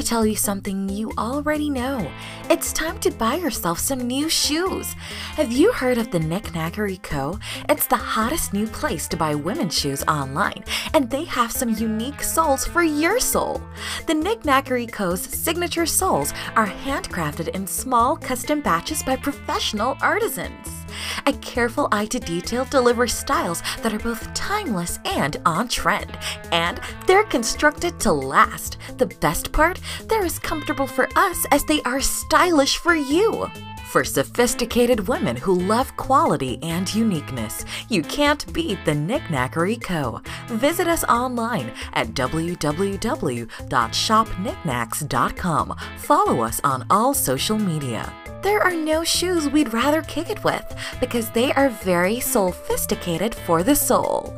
to tell you something you already know. It's time to buy yourself some new shoes. Have you heard of the Knickknackery Co? It's the hottest new place to buy women's shoes online, and they have some unique soles for your sole. The Knickknackery Co.'s signature soles are handcrafted in small custom batches by professional artisans. A careful eye to detail delivers styles that are both timeless and on trend, and they're constructed to last. The best part? They're as comfortable for us as they are stylish for you. For sophisticated women who love quality and uniqueness, you can't beat the Knickknackery Co. Visit us online at www.shopknickknacks.com. Follow us on all social media. There are no shoes we'd rather kick it with because they are very sophisticated for the soul.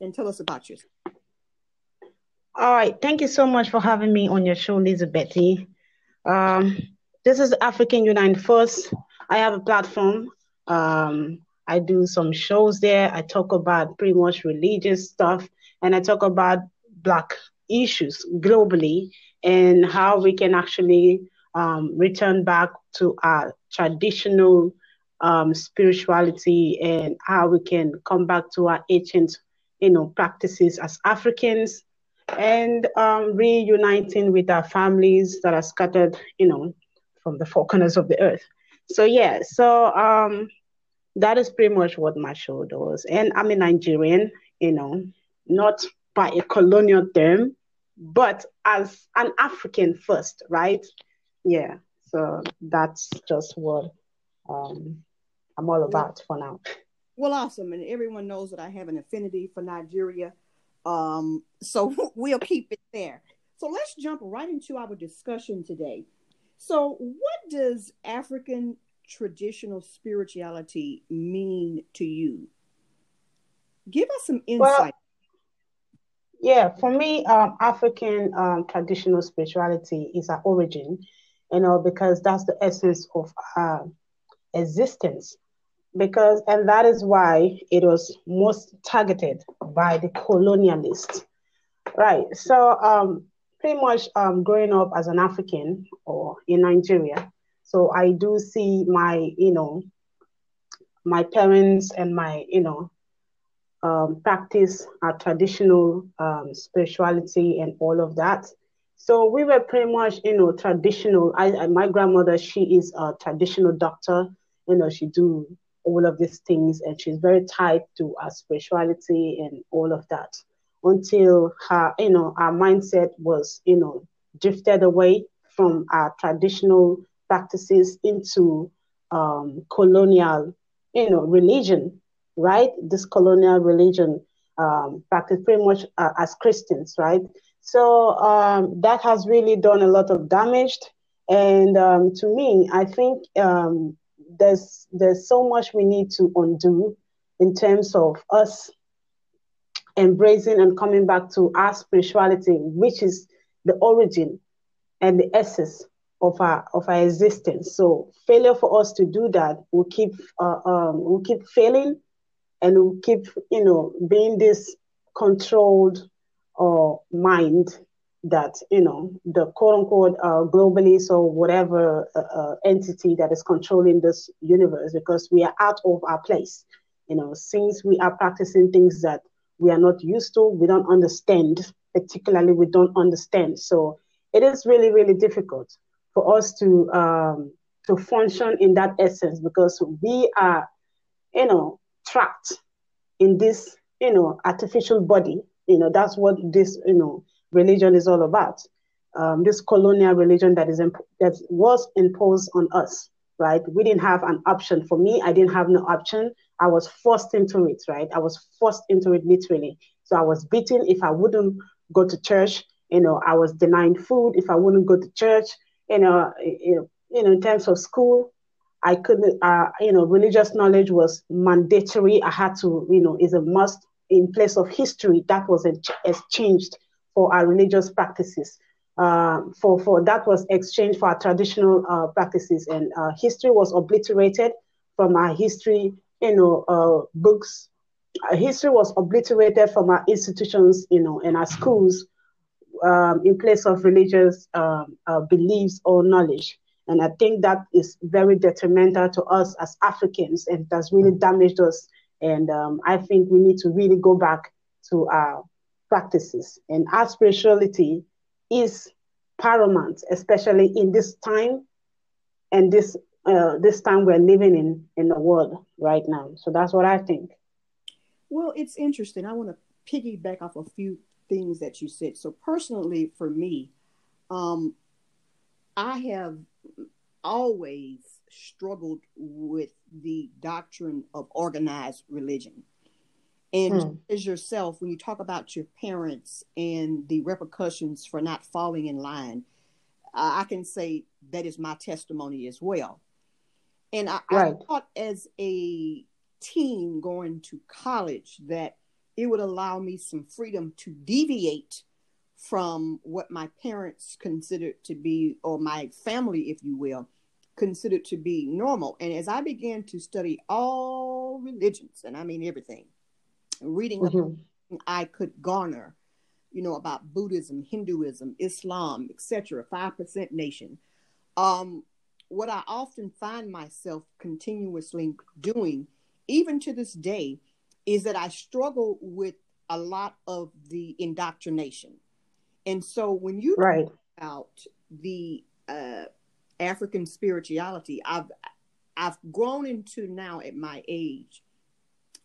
And tell us about yourself. All right. Thank you so much for having me on your show, Elizabeth. Um, this is African Unite First. I have a platform. Um, I do some shows there. I talk about pretty much religious stuff and I talk about Black issues globally and how we can actually um, return back to our traditional um, spirituality and how we can come back to our ancient, you know, practices as Africans and um, reuniting with our families that are scattered, you know, from the four corners of the earth. So yeah, so um, that is pretty much what my show does. And I'm a Nigerian, you know, not by a colonial term, but as an African first, right? Yeah. So that's just what um, I'm all about for now. Well, awesome. And everyone knows that I have an affinity for Nigeria. Um, so we'll keep it there. So let's jump right into our discussion today. So, what does African traditional spirituality mean to you? Give us some insight. Well, yeah, for me, um, African um, traditional spirituality is our origin, you know, because that's the essence of our existence. Because, and that is why it was most targeted by the colonialists. Right. So, um, pretty much um, growing up as an African or in Nigeria, so I do see my, you know, my parents and my, you know, um, practice our traditional um, spirituality and all of that. So we were pretty much, you know, traditional. I, my grandmother, she is a traditional doctor. You know, she do all of these things, and she's very tied to our spirituality and all of that. Until her, you know, our mindset was, you know, drifted away from our traditional practices into um, colonial, you know, religion right? This colonial religion um, practiced pretty much uh, as Christians, right? So um, that has really done a lot of damage. And um, to me, I think um, there's there's so much we need to undo in terms of us embracing and coming back to our spirituality, which is the origin and the essence of our of our existence. So failure for us to do that will keep uh, um, will keep failing and we keep, you know, being this controlled uh, mind that, you know, the quote unquote uh, globalists or whatever uh, uh, entity that is controlling this universe because we are out of our place. You know, since we are practicing things that we are not used to, we don't understand, particularly we don't understand. So it is really, really difficult for us to um, to function in that essence because we are, you know, trapped in this, you know, artificial body. You know, that's what this, you know, religion is all about. Um, this colonial religion that is imp- that was imposed on us, right? We didn't have an option. For me, I didn't have no option. I was forced into it, right? I was forced into it literally. So I was beaten if I wouldn't go to church. You know, I was denied food if I wouldn't go to church. You know, you know, in terms of school, I couldn't, uh, you know, religious knowledge was mandatory. I had to, you know, is a must in place of history that was exchanged for our religious practices. Uh, for for that was exchanged for our traditional uh, practices, and uh, history was obliterated from our history you know, uh, books. Uh, history was obliterated from our institutions, you know, and our schools um, in place of religious um, uh, beliefs or knowledge. And I think that is very detrimental to us as Africans and has really damaged us. And um, I think we need to really go back to our practices. And our spirituality is paramount, especially in this time and this uh, this time we're living in in the world right now. So that's what I think. Well, it's interesting. I want to piggyback off a few things that you said. So personally, for me, um, I have always struggled with the doctrine of organized religion. And hmm. as yourself, when you talk about your parents and the repercussions for not falling in line, I can say that is my testimony as well. And I, right. I thought as a teen going to college that it would allow me some freedom to deviate from what my parents considered to be, or my family, if you will, considered to be normal. And as I began to study all religions, and I mean everything, reading mm-hmm. I could garner, you know, about Buddhism, Hinduism, Islam, etc., 5% nation. Um, what I often find myself continuously doing, even to this day, is that I struggle with a lot of the indoctrination. And so when you right. talk about the uh, African spirituality, I've I've grown into now at my age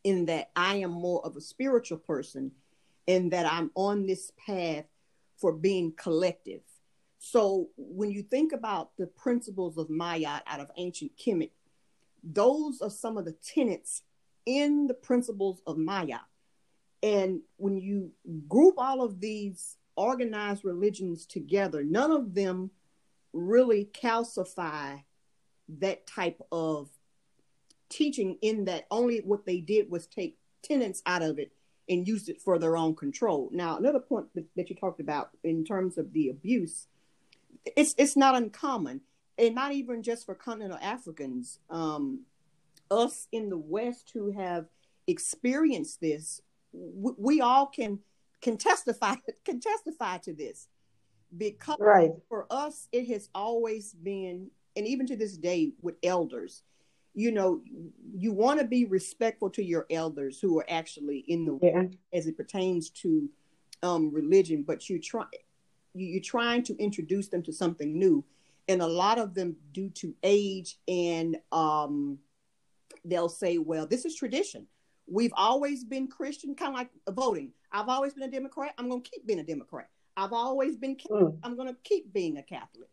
in that I am more of a spiritual person and that I'm on this path for being collective. So when you think about the principles of Ma'at out of ancient Kemet, those are some of the tenets in the principles of Ma'at. And when you group all of these organized religions together, none of them really calcify that type of teaching in that only what they did was take tenets out of it and used it for their own control. Now, another point that, that you talked about in terms of the abuse, it's it's not uncommon, and not even just for continental Africans. Um, us in the West who have experienced this, we, we all can can testify can testify to this because right. for us it has always been and even to this day with elders you know you want to be respectful to your elders who are actually in the yeah. as it pertains to um, religion but you try you, you're trying to introduce them to something new. And a lot of them due to age and um, they'll say well this is tradition. We've always been christian kind of like voting. I've always been a democrat i'm going to keep being a democrat. I've always been mm. i'm going to keep being a catholic.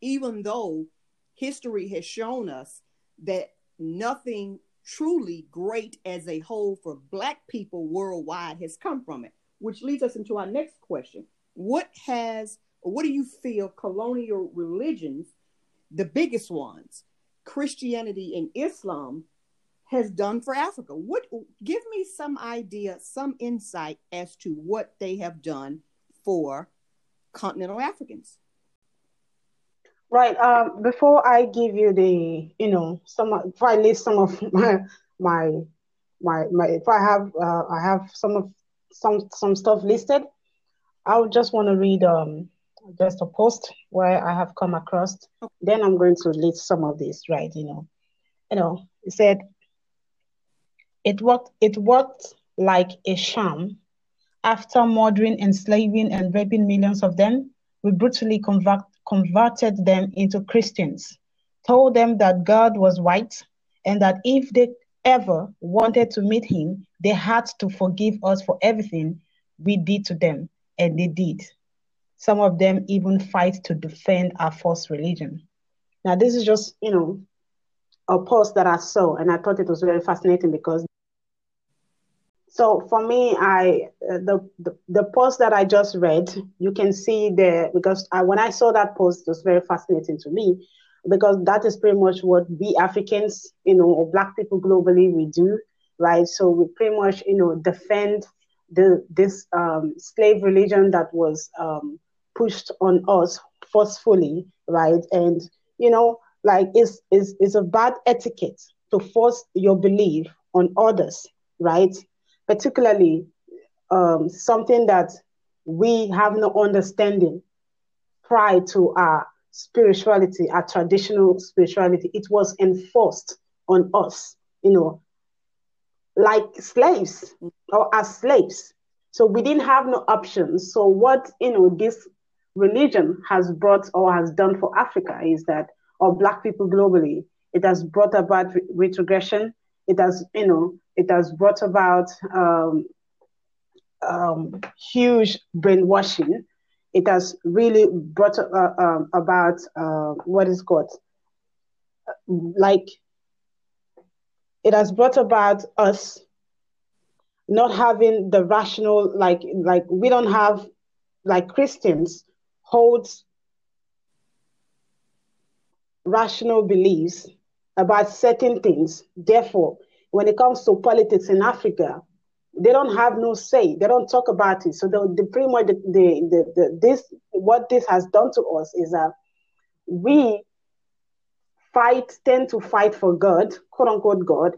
Even though history has shown us that nothing truly great as a whole for Black people worldwide has come from it, which leads us into our next question. What has, or what do you feel colonial religions, the biggest ones, Christianity and Islam, has done for Africa? What give me some idea, some insight as to what they have done for continental Africans? Right. Um, before I give you the, you know, some, if I list some of my, my, my, my, if I have, uh, I have some of some some stuff listed. I would just want to read um just a post where I have come across. Then I'm going to list some of these. Right. You know, you know, it said it worked. It worked like a sham. After murdering, enslaving, and raping millions of them, we brutally convert, converted them into Christians, told them that God was white, and that if they ever wanted to meet him, they had to forgive us for everything we did to them, and they did. Some of them even fight to defend our false religion. Now, this is just, you know, a post that I saw, and I thought it was very fascinating because so for me, I uh, the, the, the post that I just read, you can see there because I, when I saw that post, it was very fascinating to me because that is pretty much what we Africans, you know, or Black people globally we do, right? So we pretty much, you know, defend the this um, slave religion that was um, pushed on us forcefully, right? And you know, like it's, it's it's a bad etiquette to force your belief on others, right? Particularly um, something that we have no understanding prior to our spirituality, our traditional spirituality. It was enforced on us, you know, like slaves or as slaves. So we didn't have no options. So what you know this religion has brought or has done for Africa is that, or Black people globally, it has brought about retrogression. It has, you know, it has brought about um, um, huge brainwashing. It has really brought uh, um, about uh, what is called like it has brought about us not having the rational like like we don't have like Christians holds rational beliefs about certain things. Therefore, when it comes to politics in Africa, they don't have no say. They don't talk about it. So the, the pretty much the, the, the, this what this has done to us is that we fight tend to fight for God, quote unquote God,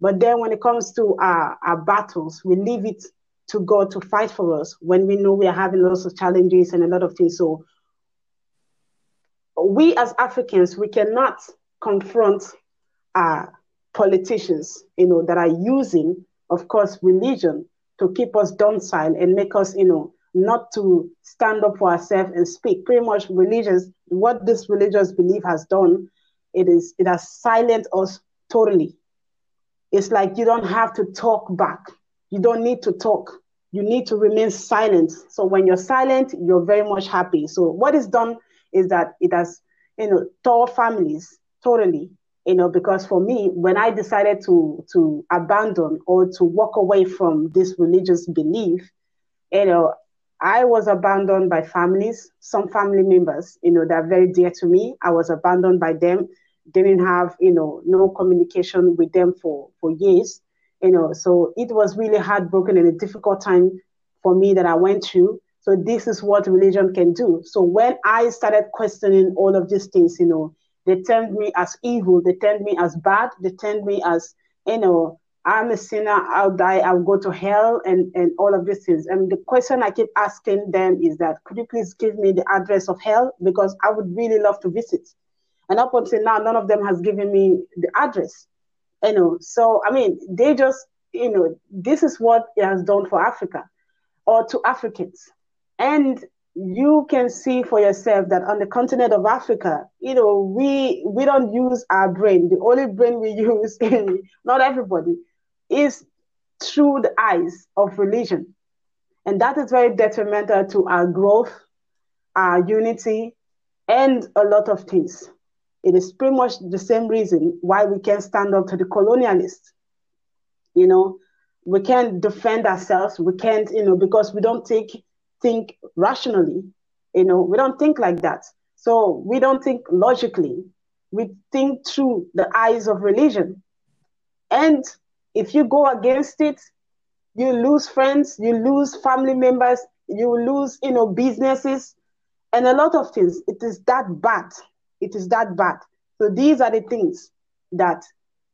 but then when it comes to our, our battles, we leave it to God to fight for us when we know we are having lots of challenges and a lot of things. So we as Africans, we cannot confront our politicians, you know, that are using, of course, religion to keep us docile and make us, you know, not to stand up for ourselves and speak. Pretty much religious, what this religious belief has done, it is it has silenced us totally. It's like you don't have to talk back. You don't need to talk. You need to remain silent. So when you're silent, you're very much happy. So what is done is that it has, you know, tore families totally. You know, because for me, when I decided to to abandon or to walk away from this religious belief, you know, I was abandoned by families, some family members, you know, that are very dear to me. I was abandoned by them. Didn't have, you know, no communication with them for for years you know so it was really heartbroken and a difficult time for me that i went through so this is what religion can do so when i started questioning all of these things you know they turned me as evil. They turned me as bad. They turned me as you know i'm a sinner. I'll die. I'll go to hell and and all of these things. And the question i keep asking them is that could you please give me the address of hell? Because i would really love to visit. And up until now none of them has given me the address. You know, so I mean, they just, you know, this is what it has done for Africa or to Africans. And you can see for yourself that on the continent of Africa, you know, we we don't use our brain. The only brain we use, not everybody, is through the eyes of religion. And that is very detrimental to our growth, our unity, and a lot of things. It is pretty much the same reason why we can't stand up to the colonialists. You know, we can't defend ourselves. We can't, you know, because we don't take think rationally. You know, we don't think like that. So we don't think logically. We think through the eyes of religion. And if you go against it, you lose friends, you lose family members, you lose, you know, businesses, and a lot of things. It is that bad. It is that bad. So these are the things that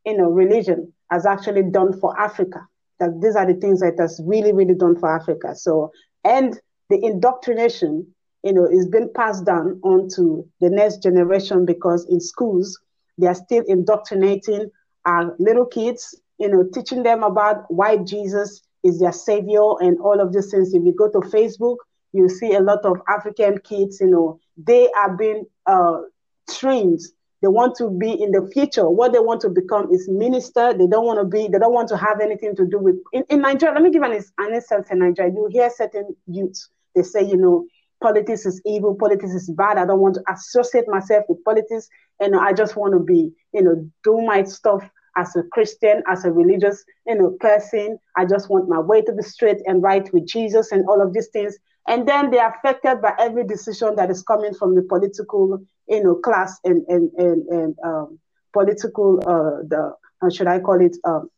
you know religion has actually done for Africa. That these are the things that has really, really done for Africa. So and the indoctrination, you know, is being passed down onto the next generation because in schools they are still indoctrinating our little kids, you know, teaching them about why Jesus is their savior and all of these things. If you go to Facebook, you see a lot of African kids, you know, they are being uh, trained. They want to be in the future. What they want to become is minister. They don't want to be. They don't want to have anything to do with. In, in Nigeria, let me give an, an instance in Nigeria. You hear certain youths. They say, you know, politics is evil. Politics is bad. I don't want to associate myself with politics, and I just want to be, you know, do my stuff as a Christian, as a religious, you know, person. I just want my way to be straight and right with Jesus and all of these things and then they're affected by every decision that is coming from the political, you know, class and and and, and um, political, uh, the how should I call it, um,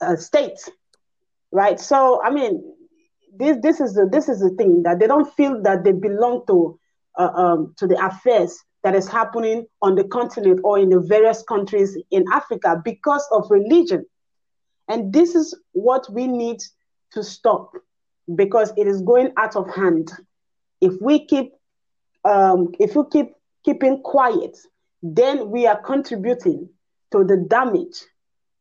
uh, state, right? So I mean, this this is the this is the thing that they don't feel that they belong to uh, um, to the affairs that is happening on the continent or in the various countries in Africa because of religion. And this is what we need to stop because it is going out of hand. If we keep um, if you keep keeping quiet, then we are contributing to the damage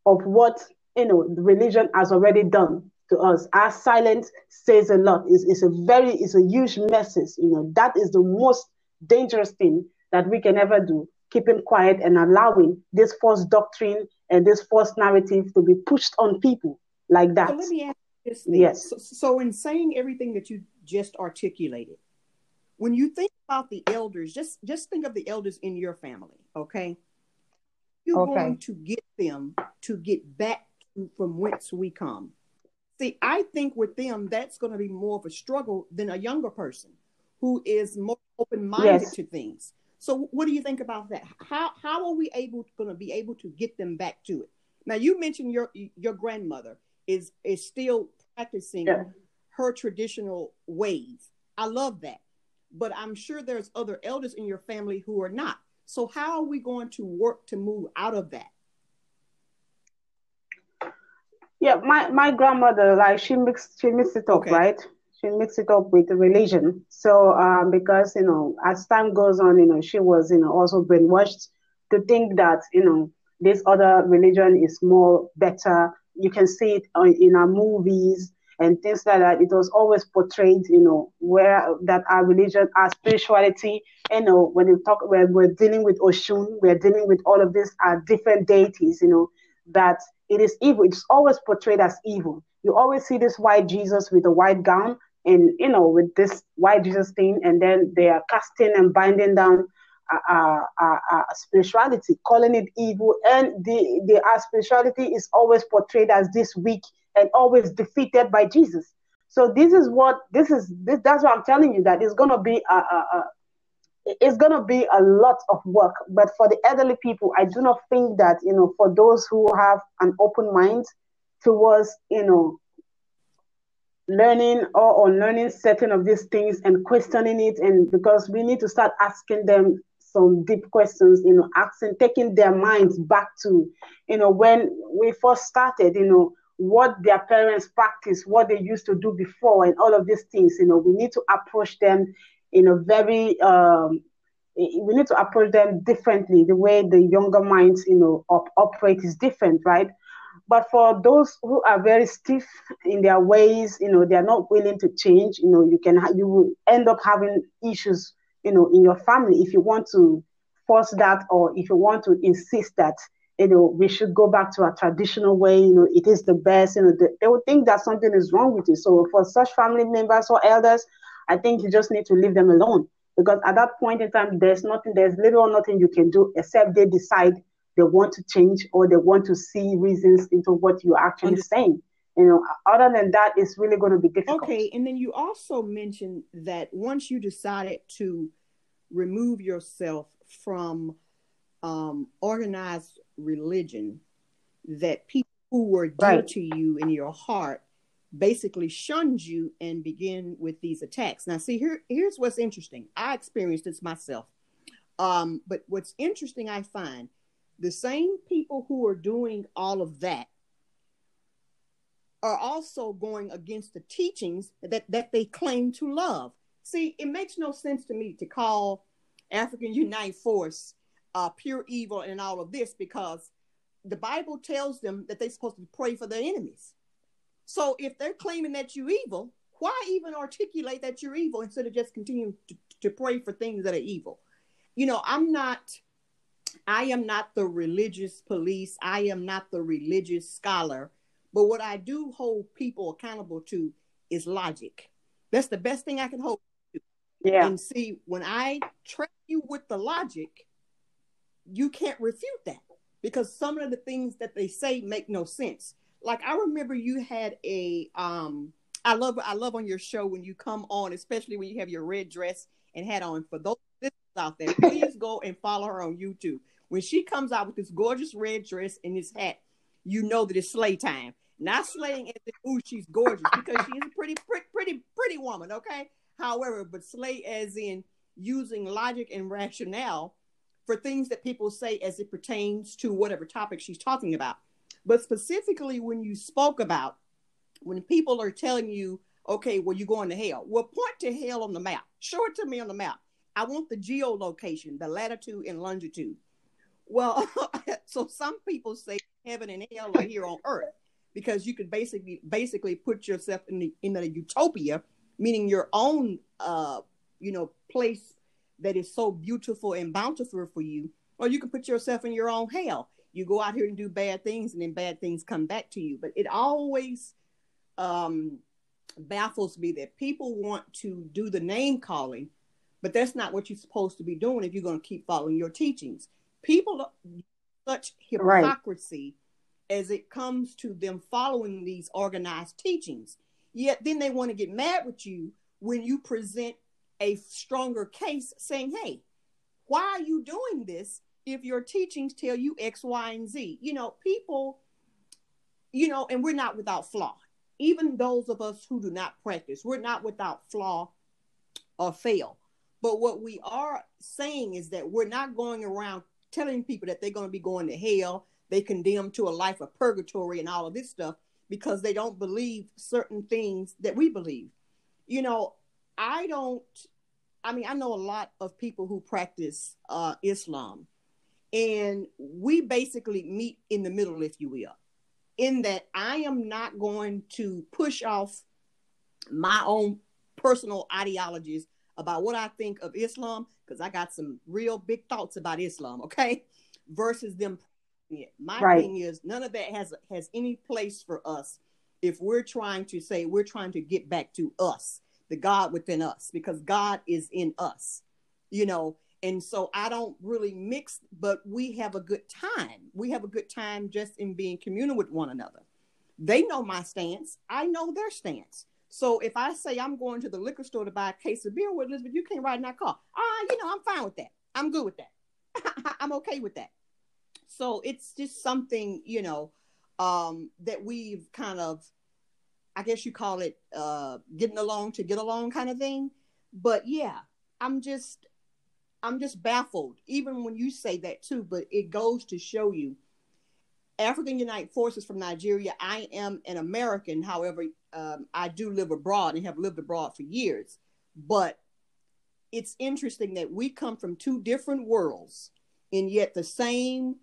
of what you know religion has already done to us. Our silence says a lot. It's, it's a very it's a huge message. You know that is the most dangerous thing that we can ever do. Keeping quiet and allowing this false doctrine and this false narrative to be pushed on people like that. So let me ask this. Thing. Yes. So, so in saying everything that you just articulated, when you think about the elders, just just think of the elders in your family, okay? You're okay. going to get them to get back to, from whence we come. See, I think with them, that's going to be more of a struggle than a younger person who is more open minded yes. to things. So, what do you think about that? How how are we able going to be able to get them back to it? Now, you mentioned your your grandmother is is still practicing yeah. her traditional ways. I love that, but I'm sure there's other elders in your family who are not. So, how are we going to work to move out of that? Yeah, my my grandmother like she mixed she mixed it up, okay. right? she mixed it up with religion. So um, because you know, as time goes on, you know, she was you know also brainwashed to think that you know this other religion is more better. You can see it in our movies and things like that. It was always portrayed, you know, where that our religion, our spirituality, you know, when you talk, when we're dealing with Oshun, we're dealing with all of these are different deities, you know, that it is evil. It's always portrayed as evil. You always see this white Jesus with a white gown, and, you know with this white Jesus thing, and then they are casting and binding down uh, uh, uh, spirituality, calling it evil, and the the our spirituality is always portrayed as this weak and always defeated by Jesus. So this is what this is. This that's what I'm telling you that it's gonna be a, a it's going to be a lot of work but for the elderly people i do not think that you know for those who have an open mind towards you know learning or unlearning certain of these things and questioning it and because we need to start asking them some deep questions you know asking taking their minds back to you know when we first started you know what their parents practice what they used to do before and all of these things you know we need to approach them in a very um, we need to approach them differently the way the younger minds you know op- operate is different right but for those who are very stiff in their ways, you know, they are not willing to change. You know, you can ha- you will end up having issues, you know, in your family if you want to force that or if you want to insist that you know we should go back to a traditional way. You know, it is the best. You know, they, they will think that something is wrong with you. So for such family members or elders, I think you just need to leave them alone because at that point in time, there's nothing, there's little or nothing you can do except they decide they want to change or they want to see reasons into what you're actually Understand. saying. You know, other than that, it's really going to be difficult. Okay, and then you also mentioned that once you decided to remove yourself from um, organized religion, that people who were dear right. to you in your heart basically shunned you and begin with these attacks. Now, see, here, here's what's interesting. I experienced this myself. Um, but what's interesting, I find, the same people who are doing all of that are also going against the teachings that, that they claim to love. See, it makes no sense to me to call African Unite Force uh, pure evil and all of this because the Bible tells them that they're supposed to pray for their enemies. So if they're claiming that you're evil, why even articulate that you're evil instead of just continuing to, to pray for things that are evil? You know, I'm not I am not the religious police. I am not the religious scholar. But what I do hold people accountable to is logic. That's the best thing I can hold to. Yeah. And see, when I train you with the logic, you can't refute that because some of the things that they say make no sense. Like I remember you had a um I love I love on your show when you come on, especially when you have your red dress and hat on. For those out there, please go and follow her on YouTube. When she comes out with this gorgeous red dress and this hat, you know that it's slay time. Not slaying as if, ooh, she's gorgeous because she is a pretty, pretty, pretty, pretty woman, okay? However, but slay as in using logic and rationale for things that people say as it pertains to whatever topic she's talking about. But specifically, when you spoke about when people are telling you, okay, well, you're going to hell, well, point to hell on the map. Show it to me on the map. I want the geolocation, the latitude and longitude. Well, so some people say heaven and hell are here on earth because you could basically basically put yourself in the in a utopia, meaning your own uh you know place that is so beautiful and bountiful for you, or you can put yourself in your own hell. You go out here and do bad things, and then bad things come back to you. But it always um, baffles me that people want to do the name calling, but that's not what you're supposed to be doing if you're going to keep following your teachings. People such hypocrisy right. as it comes to them following these organized teachings. Yet then they want to get mad with you when you present a stronger case saying, hey, why are you doing this if your teachings tell you X, Y, and Z? You know, people, you know, and we're not without flaw even those of us who do not practice, we're not without flaw or fail. But what we are saying is that we're not going around telling people that they're going to be going to hell, they condemned to a life of purgatory and all of this stuff because they don't believe certain things that we believe. You know, I don't, I mean, I know a lot of people who practice uh, Islam, and we basically meet in the middle, if you will in that I am not going to push off my own personal ideologies about what I think of Islam because I got some real big thoughts about Islam, okay? Versus them My right. thing is none of that has has any place for us if we're trying to say we're trying to get back to us, the God within us, because God is in us. You know, and so I don't really mix, but we have a good time. We have a good time just in being communal with one another. They know my stance. I know their stance. So if I say I'm going to the liquor store to buy a case of beer with Elizabeth, you can't ride in that car. Ah, uh, you know, I'm fine with that. I'm good with that. I'm okay with that. So it's just something, you know, um, that we've kind of, I guess you call it uh, getting along to get along kind of thing. But yeah, I'm just I'm just baffled, even when you say that too. But it goes to show you, African United Forces from Nigeria. I am an American, however, um, I do live abroad and have lived abroad for years. But it's interesting that we come from two different worlds, and yet the same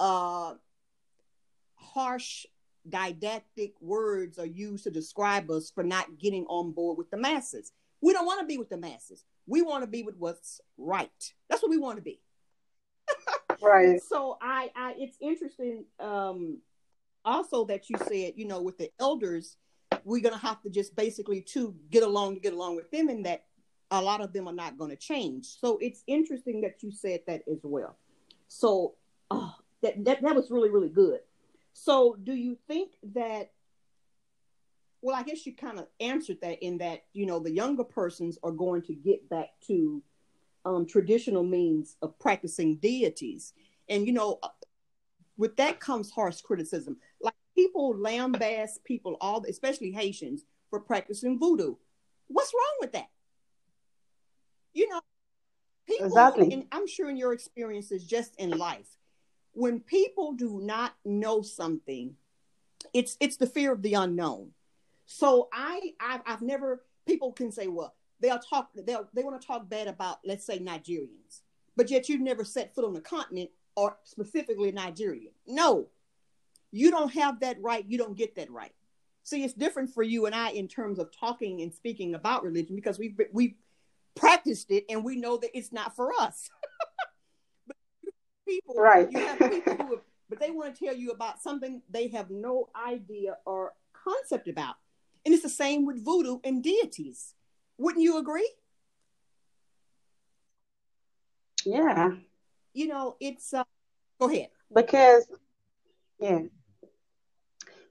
uh, harsh didactic words are used to describe us for not getting on board with the masses. We don't want to be with the masses. We want to be with what's right. That's what we want to be. right. So I, I, it's interesting. Um, also that you said, you know, with the elders, we're gonna have to just basically to get along to get along with them, and that a lot of them are not going to change. So it's interesting that you said that as well. So oh, that, that that was really really good. So do you think that well, I guess you kind of answered that in that, you know, the younger persons are going to get back to um, traditional means of practicing deities. And, you know, uh, with that comes harsh criticism. Like people lambaste people, all especially Haitians, for practicing voodoo. What's wrong with that? You know, people, exactly. and I'm sure in your experiences just in life, when people do not know something, it's it's the fear of the unknown so I, I've, I've never. People can say, well, they'll talk. They'll they want to talk bad about, let's say, Nigerians, but yet you've never set foot on the continent or specifically Nigeria. No, you don't have that right. You don't get that right. See, it's different for you and I in terms of talking and speaking about religion because we've we've practiced it and we know that it's not for us. but people, right? You have people who, have, but they want to tell you about something they have no idea or concept about. And it's the same with voodoo and deities. Wouldn't you agree? Yeah. You know, it's uh, go ahead. Because yeah.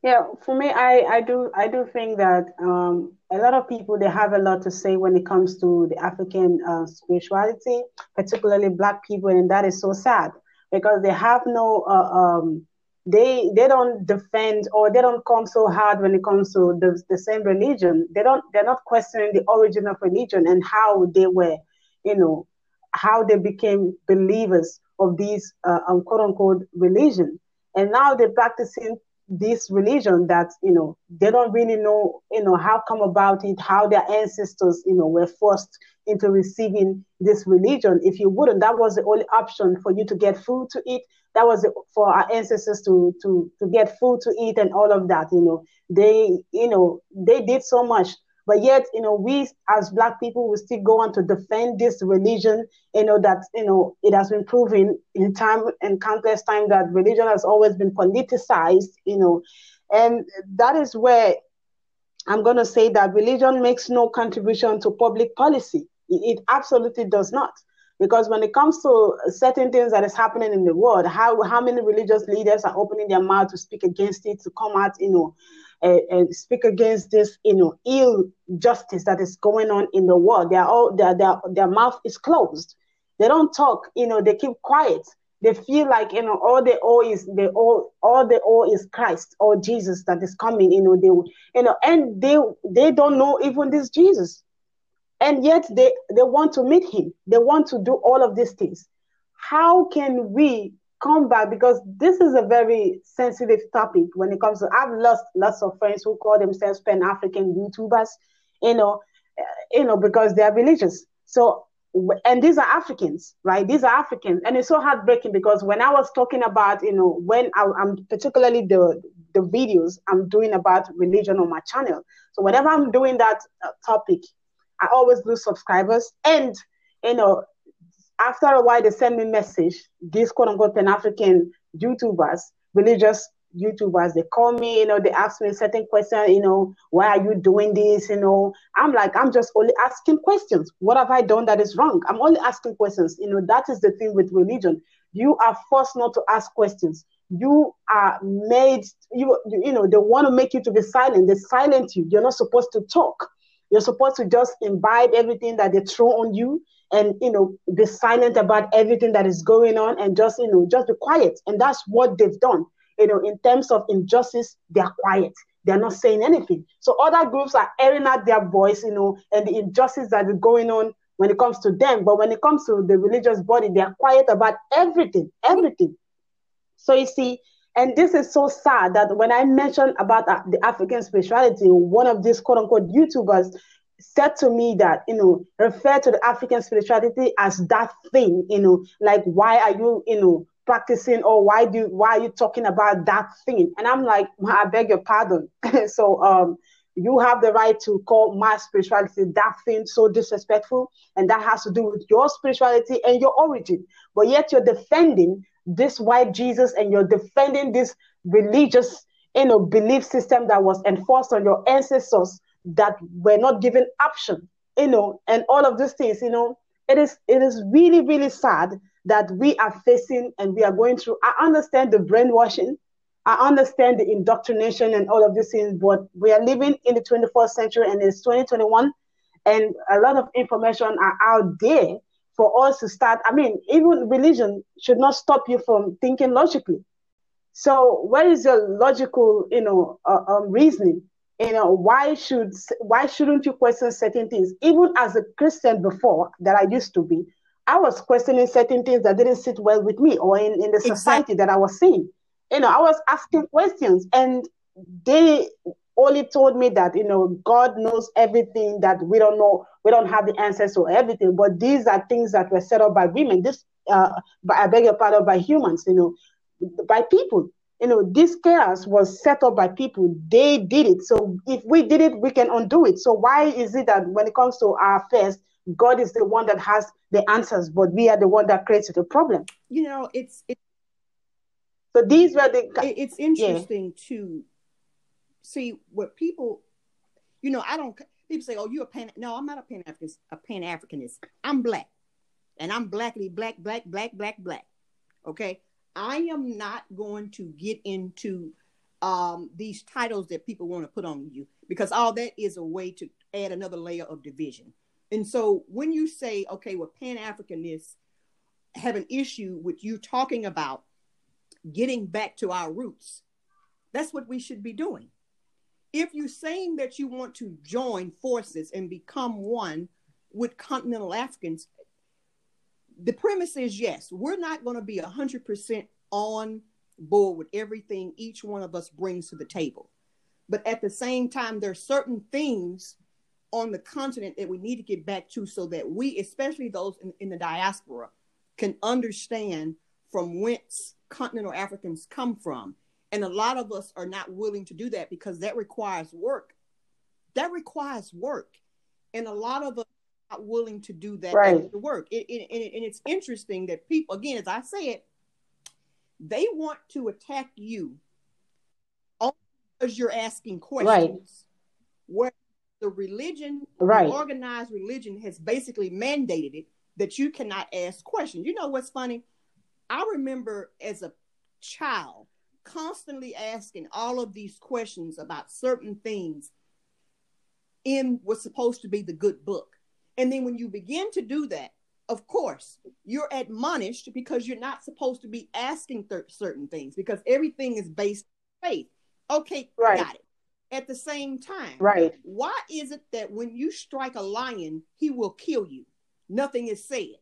Yeah, for me I I do I do think that um a lot of people they have a lot to say when it comes to the African uh, spirituality, particularly black people and that is so sad because they have no uh, um they they don't defend or they don't come so hard when it comes to the, the same religion. They don't they're not questioning the origin of religion and how they were you know how they became believers of these uh, um, quote unquote religion. And now they're practicing this religion that you know they don't really know you know how come about it how their ancestors you know were forced into receiving this religion if you wouldn't that was the only option for you to get food to eat. That was for our ancestors to to to get food to eat and all of that you know. They you know they did so much. But yet, you know, we as Black people we still go on to defend this religion, you know, that, you know, it has been proven in time and countless time that religion has always been politicized, you know, and that is where I'm going to say that religion makes no contribution to public policy. It, absolutely does not because when it comes to certain things that is happening in the world how how many religious leaders are opening their mouth to speak against it to come out you know and, speak against this, you know, ill justice that is going on in the world. They are all their, their their mouth is closed. They don't talk. You know, they keep quiet. They feel like you know all they owe is they all all they owe is Christ or Jesus that is coming. You know, they you know, and they they don't know even this Jesus, and yet they they want to meet him. They want to do all of these things. How can we come back because this is a very sensitive topic when it comes to I've lost lots of friends who call themselves pan-African YouTubers, you know, uh, you know, because they are religious. So and these are Africans, right? These are Africans, and it's so heartbreaking because when I was talking about, you know, when I, am particularly the the videos I'm doing about religion on my channel. So whenever I'm doing that uh, topic, I always lose subscribers, and you know, after a while, they send me message. These quote unquote Pan African YouTubers, religious YouTubers, they call me, you know, they ask me certain questions, you know, why are you doing this? You know, I'm like, I'm just only asking questions. What have I done that is wrong? I'm only asking questions. You know, that is the thing with religion. You are forced not to ask questions. You are made, you, you know, they want to make you to be silent. They silence you. You're not supposed to talk. You're supposed to just imbibe everything that they throw on you and you know be silent about everything that is going on and just you know just be quiet. And that's what they've done. You know in terms of injustice they are quiet. They're not saying anything. So other groups are airing out their voice you know and the injustice that is going on when it comes to them. But when it comes to the religious body they are quiet about everything everything. So you see and this is so sad that when I mentioned about uh, the African spirituality, one of these quote unquote YouTubers said to me that, you know, refer to the African spirituality as that thing, you know, like why are you, you know, practicing or why do why are you talking about that thing? And I'm like, I beg your pardon. so um you have the right to call my spirituality that thing so disrespectful, and that has to do with your spirituality and your origin. But yet you're defending this white Jesus and you're defending this religious you know belief system that was enforced on your ancestors that were not given option, you know, and all of these things, you know, it is it is really, really sad that we are facing and we are going through. I understand the brainwashing, I understand the indoctrination and all of these things, but we are living in the 21st century and it's 2021, and a lot of information are out there for us to start. I mean, even religion should not stop you from thinking logically. So, where is your logical, you know, uh, um, reasoning? you know why should why shouldn't you question certain things even as a christian before that i used to be i was questioning certain things that didn't sit well with me or in, in the society exactly. that i was seeing you know i was asking questions and they only told me that you know god knows everything that we don't know we don't have the answers to everything but these are things that were set up by women this uh by, i beg your pardon by humans you know by people you know, this chaos was set up by people. They did it. So if we did it, we can undo it. So why is it that when it comes to our affairs, God is the one that has the answers, but we are the one that creates the problem? You know, it's, it's so these were the. It's interesting yeah. to see what people, you know, I don't. People say, "Oh, you're a pan." No, I'm not a pan Africanist. A pan Africanist. I'm black, and I'm blackly black, black, black, black, black. Okay, I am not going to get into um, these titles that people want to put on you because all that is a way to add another layer of division. And so when you say, okay, well, Pan Africanists have an issue with you talking about getting back to our roots, that's what we should be doing. If you're saying that you want to join forces and become one with continental Africans, the premise is yes, we're not going to be 100% on board with everything each one of us brings to the table. But at the same time, there are certain things on the continent that we need to get back to so that we, especially those in, in the diaspora, can understand from whence continental Africans come from. And a lot of us are not willing to do that because that requires work. That requires work. And a lot of us are not willing to do that right. work. It, it, it, and it's interesting that people, again, as I said, they want to attack you because you're asking questions. Right. Where the religion, right. the organized religion, has basically mandated it that you cannot ask questions. You know what's funny? I remember as a child constantly asking all of these questions about certain things in what's supposed to be the good book. And then when you begin to do that, of course, you're admonished because you're not supposed to be asking th- certain things because everything is based on faith. Okay, right. got it. At the same time, right? Why is it that when you strike a lion, he will kill you? Nothing is said.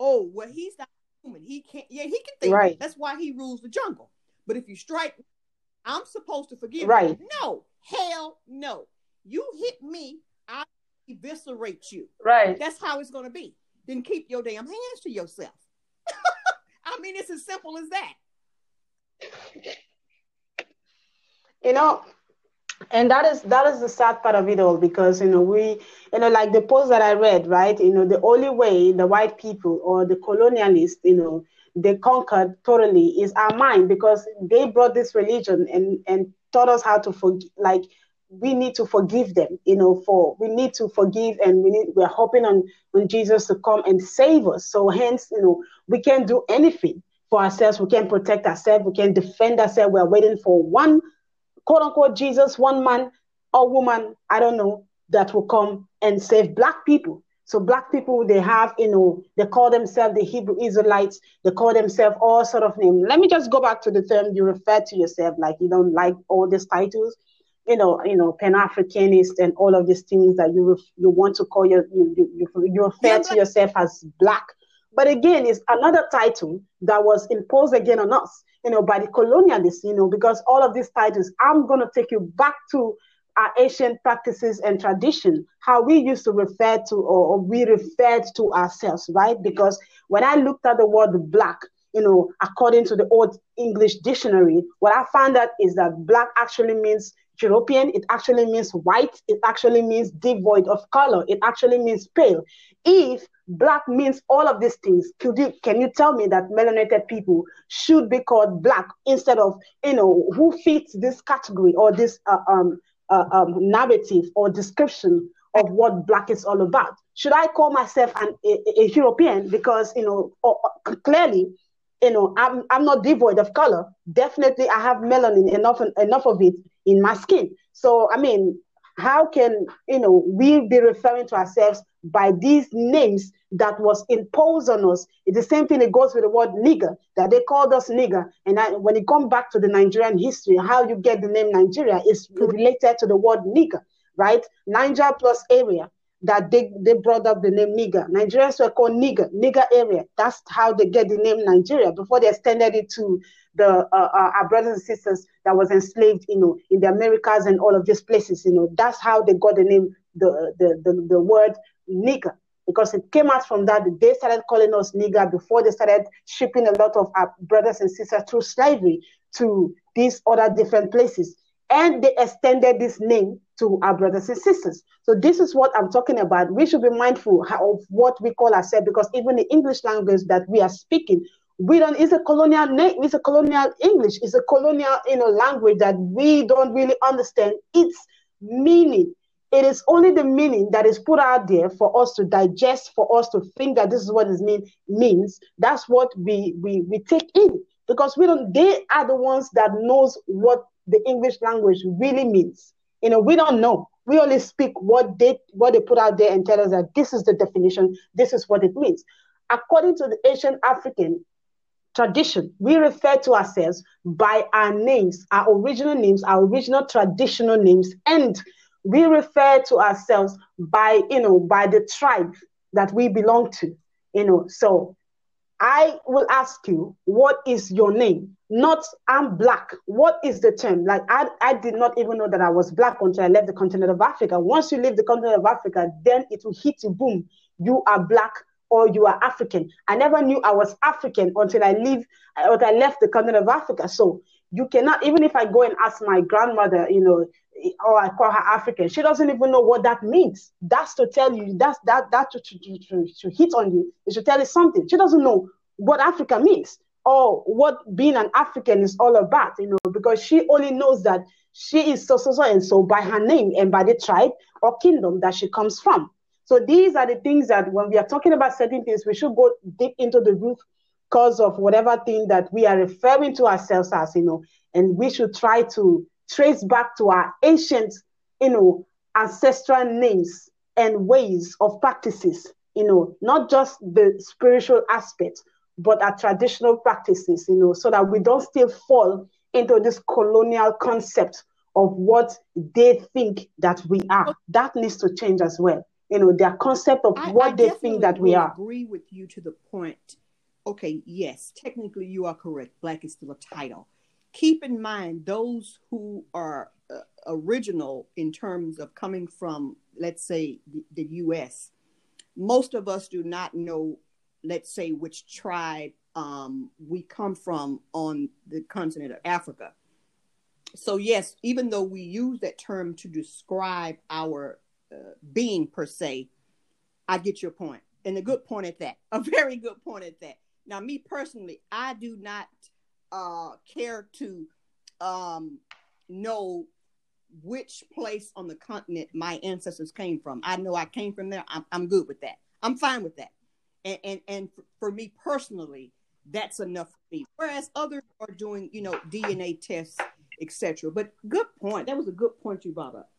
Oh, well, he's not human. He can't. Yeah, he can think. Right. That's why he rules the jungle. But if you strike, I'm supposed to forgive. Right. You. No, hell no. You hit me, I eviscerate you. Right. That's how it's going to be. Then keep your damn hands to yourself. I mean, it's as simple as that. You know, and that is that is the sad part of it all because you know we you know like the post that I read right you know the only way the white people or the colonialists you know they conquered totally is our mind because they brought this religion and and taught us how to forgive like we need to forgive them you know for we need to forgive and we need we're hoping on on jesus to come and save us. So hence you know we can't do anything for ourselves. We can't protect ourselves. We can't defend ourselves. We're waiting for one quote unquote Jesus, one man or woman, I don't know, that will come and save black people. So black people, they have, you know, they call themselves the Hebrew Israelites. They call themselves all sort of names. Let me just go back to the term you refer to yourself, like you don't like all these titles, you know, you know, Pan Africanist and all of these things that you ref, you want to call your you you, you refer yeah, to yourself as black. But again, it's another title that was imposed again on us you know, by the colonialists, you know, because all of these titles, I'm going to take you back to our ancient practices and tradition, how we used to refer to or, or we referred to ourselves, right? Because when I looked at the word black, you know, according to the old English dictionary, what I found out is that black actually means European, it actually means white, it actually means devoid of color, it actually means pale. If black means all of these things, could you, can you tell me that melanated people should be called black instead of, you know, who fits this category or this uh, um, uh, um, narrative or description of what black is all about? Should I call myself an, a, a European because, you know, or, or clearly, you know, I'm, I'm not devoid of color. Definitely, I have melanin enough enough of it in my skin. So, I mean, how can you know we be referring to ourselves by these names that was imposed on us? It's the same thing. It goes with the word nigger that they called us nigger. And I, when you come back to the Nigerian history, how you get the name Nigeria is related to the word nigger, right? Niger plus area that they, they brought up the name nigger. Nigerians were called nigger, Niger area. That's how they get the name Nigeria before they extended it to the uh, uh, our brothers and sisters that was enslaved, you know, in the Americas and all of these places. You know, that's how they got the name, the the the, the word nigger, because it came out from that. They started calling us nigger before they started shipping a lot of our brothers and sisters through slavery to these other different places and they extended this name to our brothers and sisters. So this is what I'm talking about. We should be mindful of what we call ourselves because even the English language that we are speaking, we don't. It's a colonial name. It's a colonial English. It's a colonial you know language that we don't really understand its meaning. It is only the meaning that is put out there for us to digest, for us to think that this is what it mean, means. That's what we, we we take in because we don't. They are the ones that knows what the English language really means. You know, we don't know. We only speak what they what they put out there and tell us that this is the definition, this is what it means. According to the ancient African tradition, we refer to ourselves by our names, our original names, our original traditional names, and we refer to ourselves by you know by the tribe that we belong to. You know, so I will ask you, what is your name? Not I'm black. What is the term? Like I, I did not even know that I was black until I left the continent of Africa. Once you leave the continent of Africa, then it will hit you, boom, you are black or you are African. I never knew I was African until I leave until I left the continent of Africa. So you cannot, even if I go and ask my grandmother, you know, or I call her African, she doesn't even know what that means. That's to tell you, that's that that to, to, to, to hit on you, is to tell you something. She doesn't know what Africa means or what being an African is all about, you know, because she only knows that she is so so so and so by her name and by the tribe or kingdom that she comes from. So these are the things that when we are talking about certain things, we should go deep into the root cause of whatever thing that we are referring to ourselves as, you know, and we should try to trace back to our ancient, you know, ancestral names and ways of practices, you know, not just the spiritual aspect, but our traditional practices, you know, so that we don't still fall into this colonial concept of what they think that we are. That needs to change as well you know their concept of I, what I they think that we are. agree with you to the point okay yes technically you are correct. Black is still a title. Keep in mind those who are uh, original in terms of coming from let's say the, the us most of us do not know let's say which tribe um, we come from on the continent of africa. So yes even though we use that term to describe our uh, being per se, I get your point, and a good point at that. A very good point at that. Now, me personally, I do not uh, care to um, know which place on the continent my ancestors came from. I know I came from there. I'm, I'm good with that. I'm fine with that. And and and for me personally, that's enough for me. Whereas others are doing, you know, DNA tests, etc. But good point. That was a good point you brought up.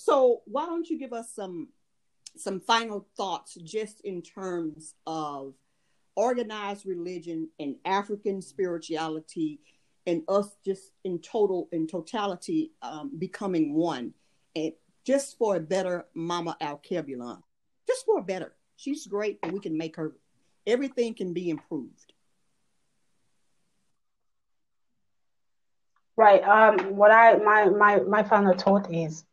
So why don't you give us some some final thoughts just in terms of organized religion and African spirituality and us just in total in totality um, becoming one and just for a better mama Alkebulan. Just for a better. She's great and we can make her everything can be improved. Right. Um what I my my my final thought is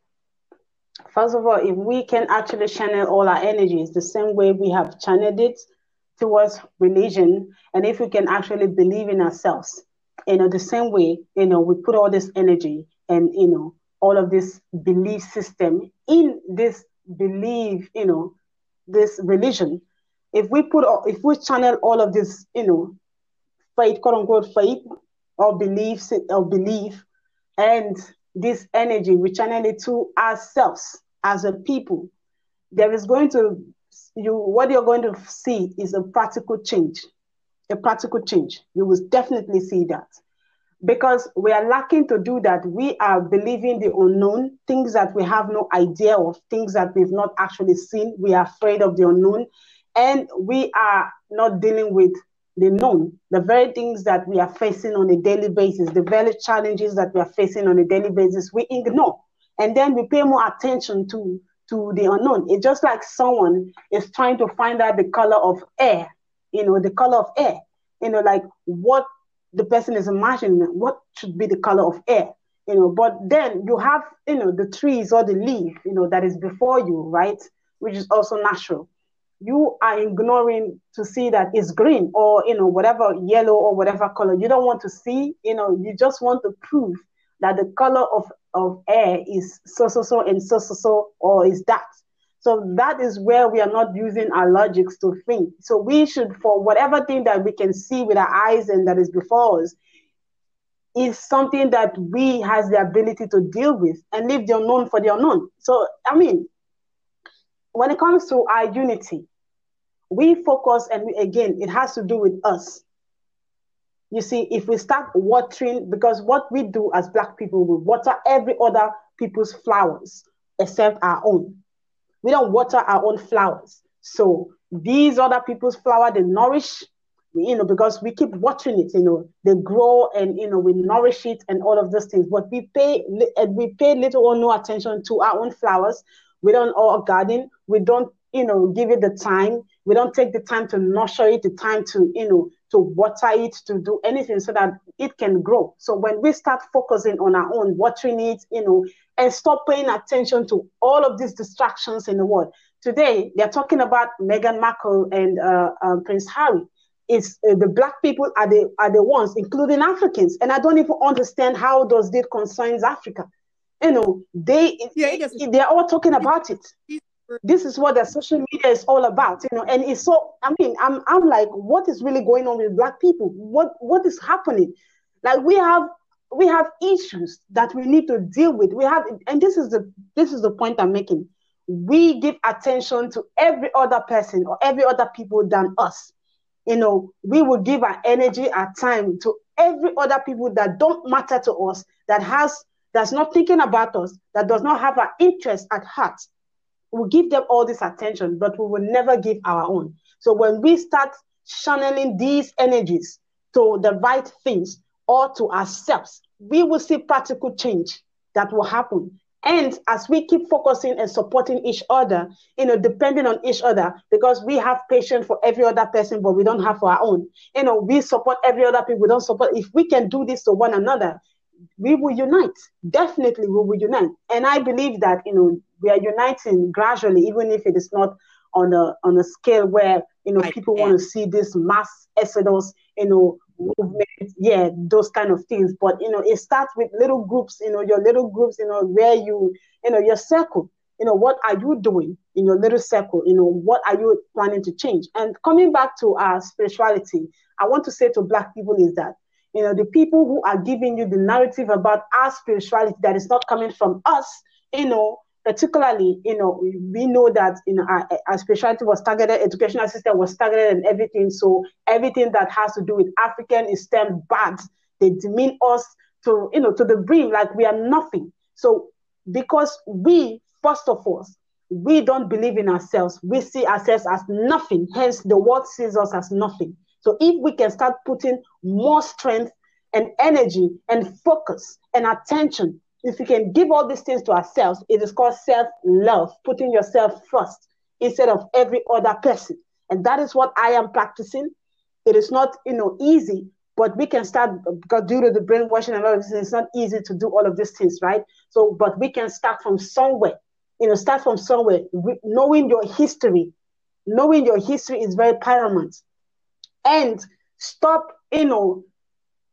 First of all, if we can actually channel all our energies the same way we have channeled it towards religion, and if we can actually believe in ourselves, you know, the same way, you know, we put all this energy and, you know, all of this belief system in this belief, you know, this religion. If we put, if we channel all of this, you know, faith, quote unquote, faith or beliefs or belief, and this energy, we channel it to ourselves as a people, there is going to you what you're going to see is a practical change. A practical change. You will definitely see that. Because we are lacking to do that. We are believing the unknown, things that we have no idea of, things that we've not actually seen. We are afraid of the unknown. And we are not dealing with the known, the very things that we are facing on a daily basis, the very challenges that we are facing on a daily basis, we ignore. And then we pay more attention to, to the unknown. It's just like someone is trying to find out the color of air, you know, the color of air, you know, like what the person is imagining, what should be the color of air, you know. But then you have, you know, the trees or the leaf, you know, that is before you, right? Which is also natural you are ignoring to see that it's green or you know whatever yellow or whatever color. You don't want to see you know you just want to prove that the color of, of air is so so so and so so so or is that. So that is where we are not using our logics to think. So we should for whatever thing that we can see with our eyes and that is before us is something that we has the ability to deal with and leave the unknown for the unknown. So i mean when it comes to our unity, we focus, and we, again, it has to do with us. You see, if we start watering, because what we do as Black people, we water every other people's flowers except our own. We don't water our own flowers. So these other people's flower, they nourish, you know, because we keep watching it, you know, they grow and you know we nourish it and all of those things. But we pay and we pay little or no attention to our own flowers we don't all garden. We don't, you know, give it the time. We don't take the time to nurture it, the time to, you know, to water it, to do anything so that it can grow. So when we start focusing on our own, watering it, you know, and stop paying attention to all of these distractions in the world. Today, they're talking about Meghan Markle and uh, uh, Prince Harry. It's uh, the black people are the are the ones, including Africans, and I don't even understand how does this concerns Africa. You know, they yeah, they're all talking about it this is what the social media is all about you know and it's so i mean i'm i'm like what is really going on with black people? What what is happening? Like we have we have issues that we need to deal with. We have and this is the this is the point i'm making. We give attention to every other person or every other people than us. You know we will give our energy our time to every other people that don't matter to us that has that's not thinking about us that does not have our interest at heart we give them all this attention, but we will never give our own. So when we start channeling these energies to the right things or to ourselves, we will see practical change that will happen. And as we keep focusing and supporting each other, you know, depending on each other, because we have patience for every other person, but we don't have for our own. You know, we support every other people, we don't support. If we can do this to one another, we will unite. Definitely, we will unite. And I believe that, you know, we are uniting gradually, even if it is not on a on a scale where you know people want to see this mass exodus, you know, movement, yeah, those kind of things. But you know, it starts with little groups, you know, your little groups, you know, where you, you know, your circle. You know, what are you doing in your little circle? You know, what are you planning to change? And coming back to our spirituality, I want to say to black people is that you know the people who are giving you the narrative about our spirituality that is not coming from us you know particularly, you know, we know that you know our, our specialty was targeted, educational system was targeted, and everything. So everything that has to do with African is termed bad. They demean us to you know to the brim, like we are nothing. So because we, first of all, we don't believe in ourselves, we see ourselves as nothing. Hence, the world sees us as nothing. So if we can start putting more strength and energy and focus and attention if we can give all these things to ourselves, it is called self love, putting yourself first instead of every other person. And that is what I am practicing. It is not, you know, easy, but we can start because due to the brainwashing and all of this, it's not easy to do all of these things, right? So, but we can start from somewhere, you know, start from somewhere. Knowing your history, knowing your history is very paramount. And stop, you know,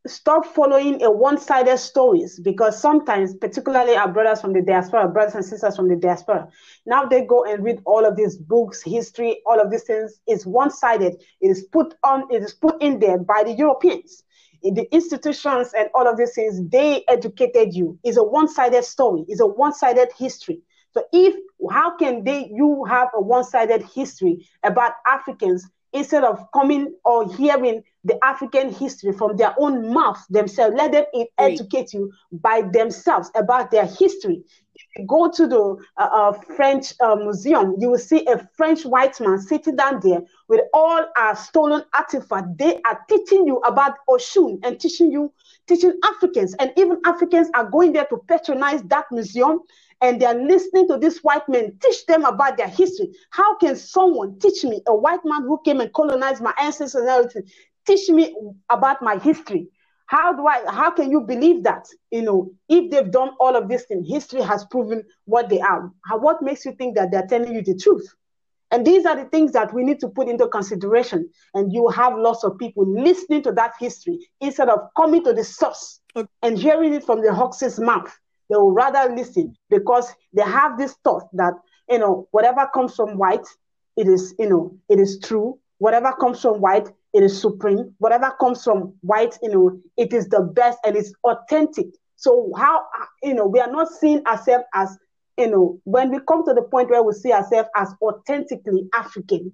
stop following a one-sided stories because sometimes particularly our brothers from the diaspora brothers and sisters from the diaspora now they go and read all of these books history all of these things is one-sided. It is put on it is put in there by the europeans. In the institutions and all of these things they educated you. Is a one-sided story. Is a one-sided history. So if how can they you have a one-sided history about africans instead of coming or hearing the African history from their own mouth themselves. Let them educate you by themselves about their history. If you go to the uh, uh, French uh, museum, you will see a French white man sitting down there with all our stolen artifacts. They are teaching you about Oshun and teaching you, teaching Africans. And even Africans are going there to patronize that museum and they're listening to this white man teach them about their history. How can someone teach me, a white man who came and colonized my ancestors and everything, teach me about my history? How do I, how can you believe that? You know, if they've done all of this thing, history has proven what they are. How, what makes you think that they're telling you the truth? And these are the things that we need to put into consideration. And you have lots of people listening to that history instead of coming to the source okay. and hearing it from the horse's mouth they will rather listen because they have this thought that you know whatever comes from white it is you know it is true. Whatever comes from white it is supreme. Whatever comes from white you know it is the best and it's authentic. So how you know we are not seeing ourselves as you know when we come to the point where we see ourselves as authentically african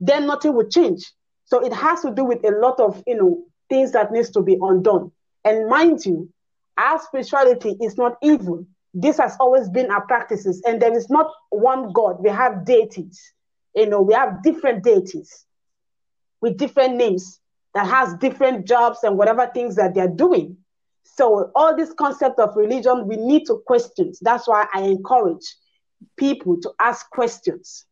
then nothing will change. So it has to do with a lot of you know things that needs to be undone. And mind you our spirituality is not evil. This has always been our practices, and there is not one God. We have deities. You know, we have different deities with different names that has different jobs and whatever things that they're doing. So all this concept of religion, we need to question. That's why I encourage people to ask questions.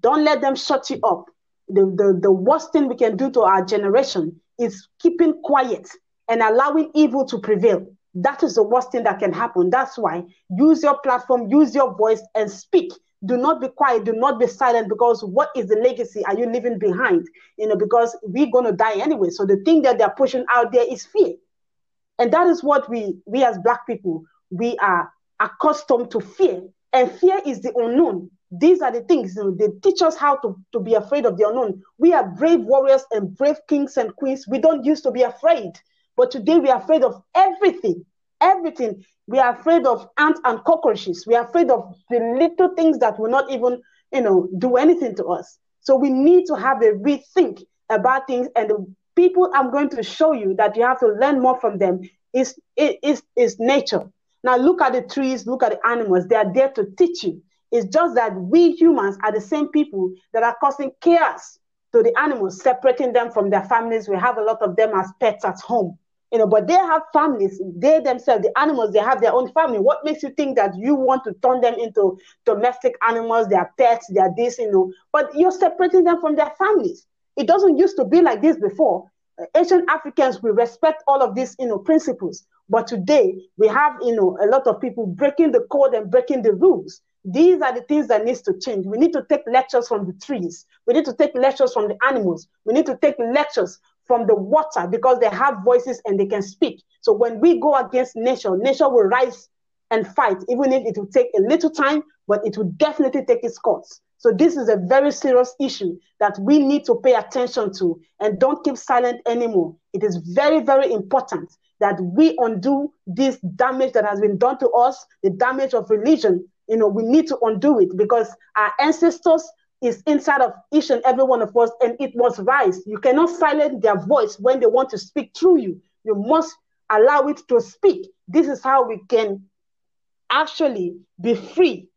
Don't let them shut you up. The, the, the worst thing we can do to our generation is keeping quiet and allowing evil to prevail. That is the worst thing that can happen. That's why use your platform, use your voice, and speak. Do not be quiet. Do not be silent because what is the legacy are you leaving behind? You know, because we're going to die anyway. So the thing that they're pushing out there is fear. And that is what we, we as Black people, we are accustomed to fear. And fear is the unknown. These are the things, you know, they teach us how to, to be afraid of the unknown. We are brave warriors and brave kings and queens. We don't used to be afraid. But today we are afraid of everything. Everything. We are afraid of ants and cockroaches. We are afraid of the little things that will not even, you know, do anything to us. So we need to have a rethink about things. And the people I'm going to show you that you have to learn more from them is, is, is nature. Now look at the trees, look at the animals. They are there to teach you. It's just that we humans are the same people that are causing chaos to the animals, separating them from their families. We have a lot of them as pets at home you know, but they have families. They themselves, the animals, they have their own family. What makes you think that you want to turn them into domestic animals? They are pets, they are this, you know, but you're separating them from their families. It doesn't used to be like this before. Asian Africans, we respect all of these, you know, principles. But today we have, you know, a lot of people breaking the code and breaking the rules. These are the things that needs to change. We need to take lectures from the trees. We need to take lectures from the animals. We need to take lectures from the water because they have voices and they can speak. So when we go against nature, nature will rise and fight, even if it will take a little time, but it will definitely take its course. So this is a very serious issue that we need to pay attention to and don't keep silent anymore. It is very, very important that we undo this damage that has been done to us, the damage of religion. You know, we need to undo it because our ancestors is inside of each and every one of us, and it must rise. You cannot silence their voice when they want to speak through you. You must allow it to speak. This is how we can actually be free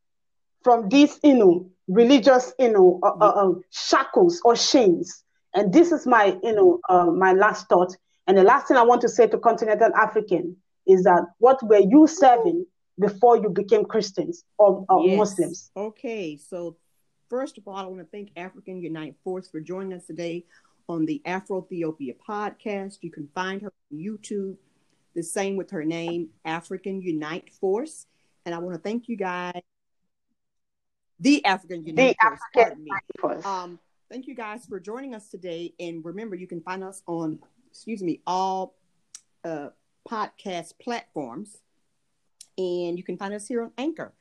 from these, you know, religious, you know, uh, uh, uh, shackles or chains. And this is my, you know, uh, my last thought. And the last thing I want to say to continental African is that what were you serving before you became Christians or, or yes. Muslims? Okay, so First of all, I want to thank African Unite Force for joining us today on the Afro Ethiopia podcast. You can find her on YouTube, the same with her name, African Unite Force. And I want to thank you guys, the African Unite the Force. African Unite Force. Um, thank you guys for joining us today. And remember, you can find us on, excuse me, all uh, podcast platforms. And you can find us here on Anchor.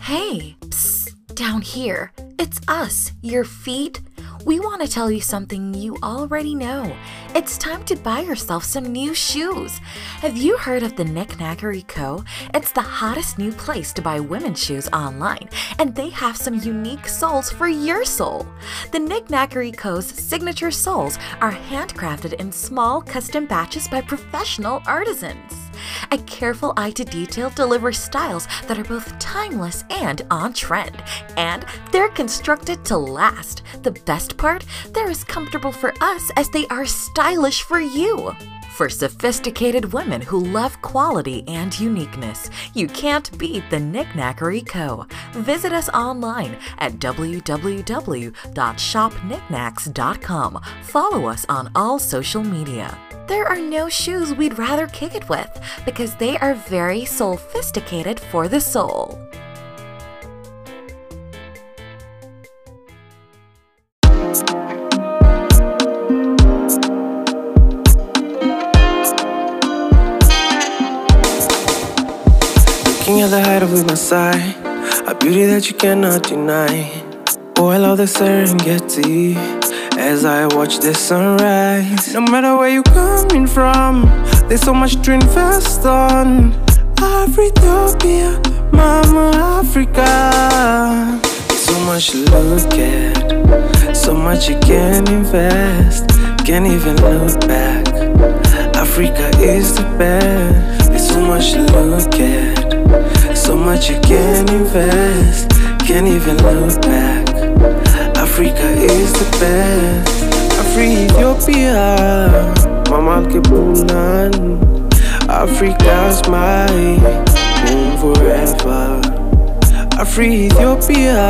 Hey, psst, down here. It's us, your feet. We want to tell you something you already know. It's time to buy yourself some new shoes. Have you heard of the Knickknackery Co? It's the hottest new place to buy women's shoes online, and they have some unique soles for your sole. The Knickknackery Co.'s signature soles are handcrafted in small custom batches by professional artisans. A careful eye to detail delivers styles that are both timeless and on trend, and they're constructed to last. The best part? They're as comfortable for us as they are stylish for you. For sophisticated women who love quality and uniqueness, you can't beat the Knickknackery Co. Visit us online at www.shopknickknacks.com. Follow us on all social media. There are no shoes we'd rather kick it with because they are very sophisticated for the soul. Looking at the height of my side, a beauty that you cannot deny. Oh, I love the Serengeti as I watch the sunrise. No matter where you're coming from, there's so much to invest on. Africa, Mama Africa. So much to look at, so much you can invest. Can't even look back. Africa is the best. There's so much to look at, so much you can invest. Can't even look back. Africa is the best. Afri Ethiopia, Mama Alkebulan. Africa's my home forever. Afri Ethiopia,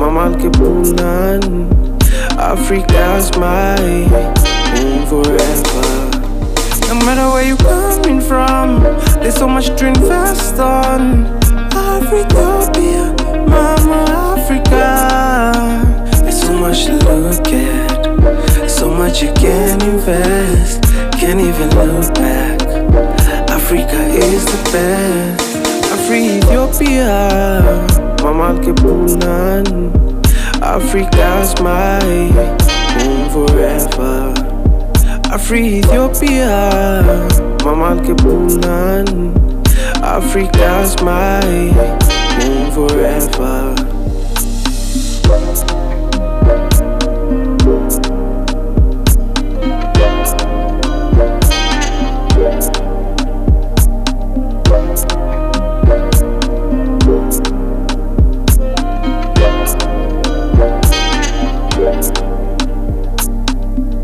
Mama Alkebulan. Africa's my home forever. No matter where you coming from, there's so much to invest on. Africa, Mama Africa. Much to look at, so much you can invest. Can't even look back. Africa is the best. Afri Ethiopia, Mama Alkebulan. Africa's my home forever. Afri Ethiopia, Mama Alkebulan. Africa's my home forever.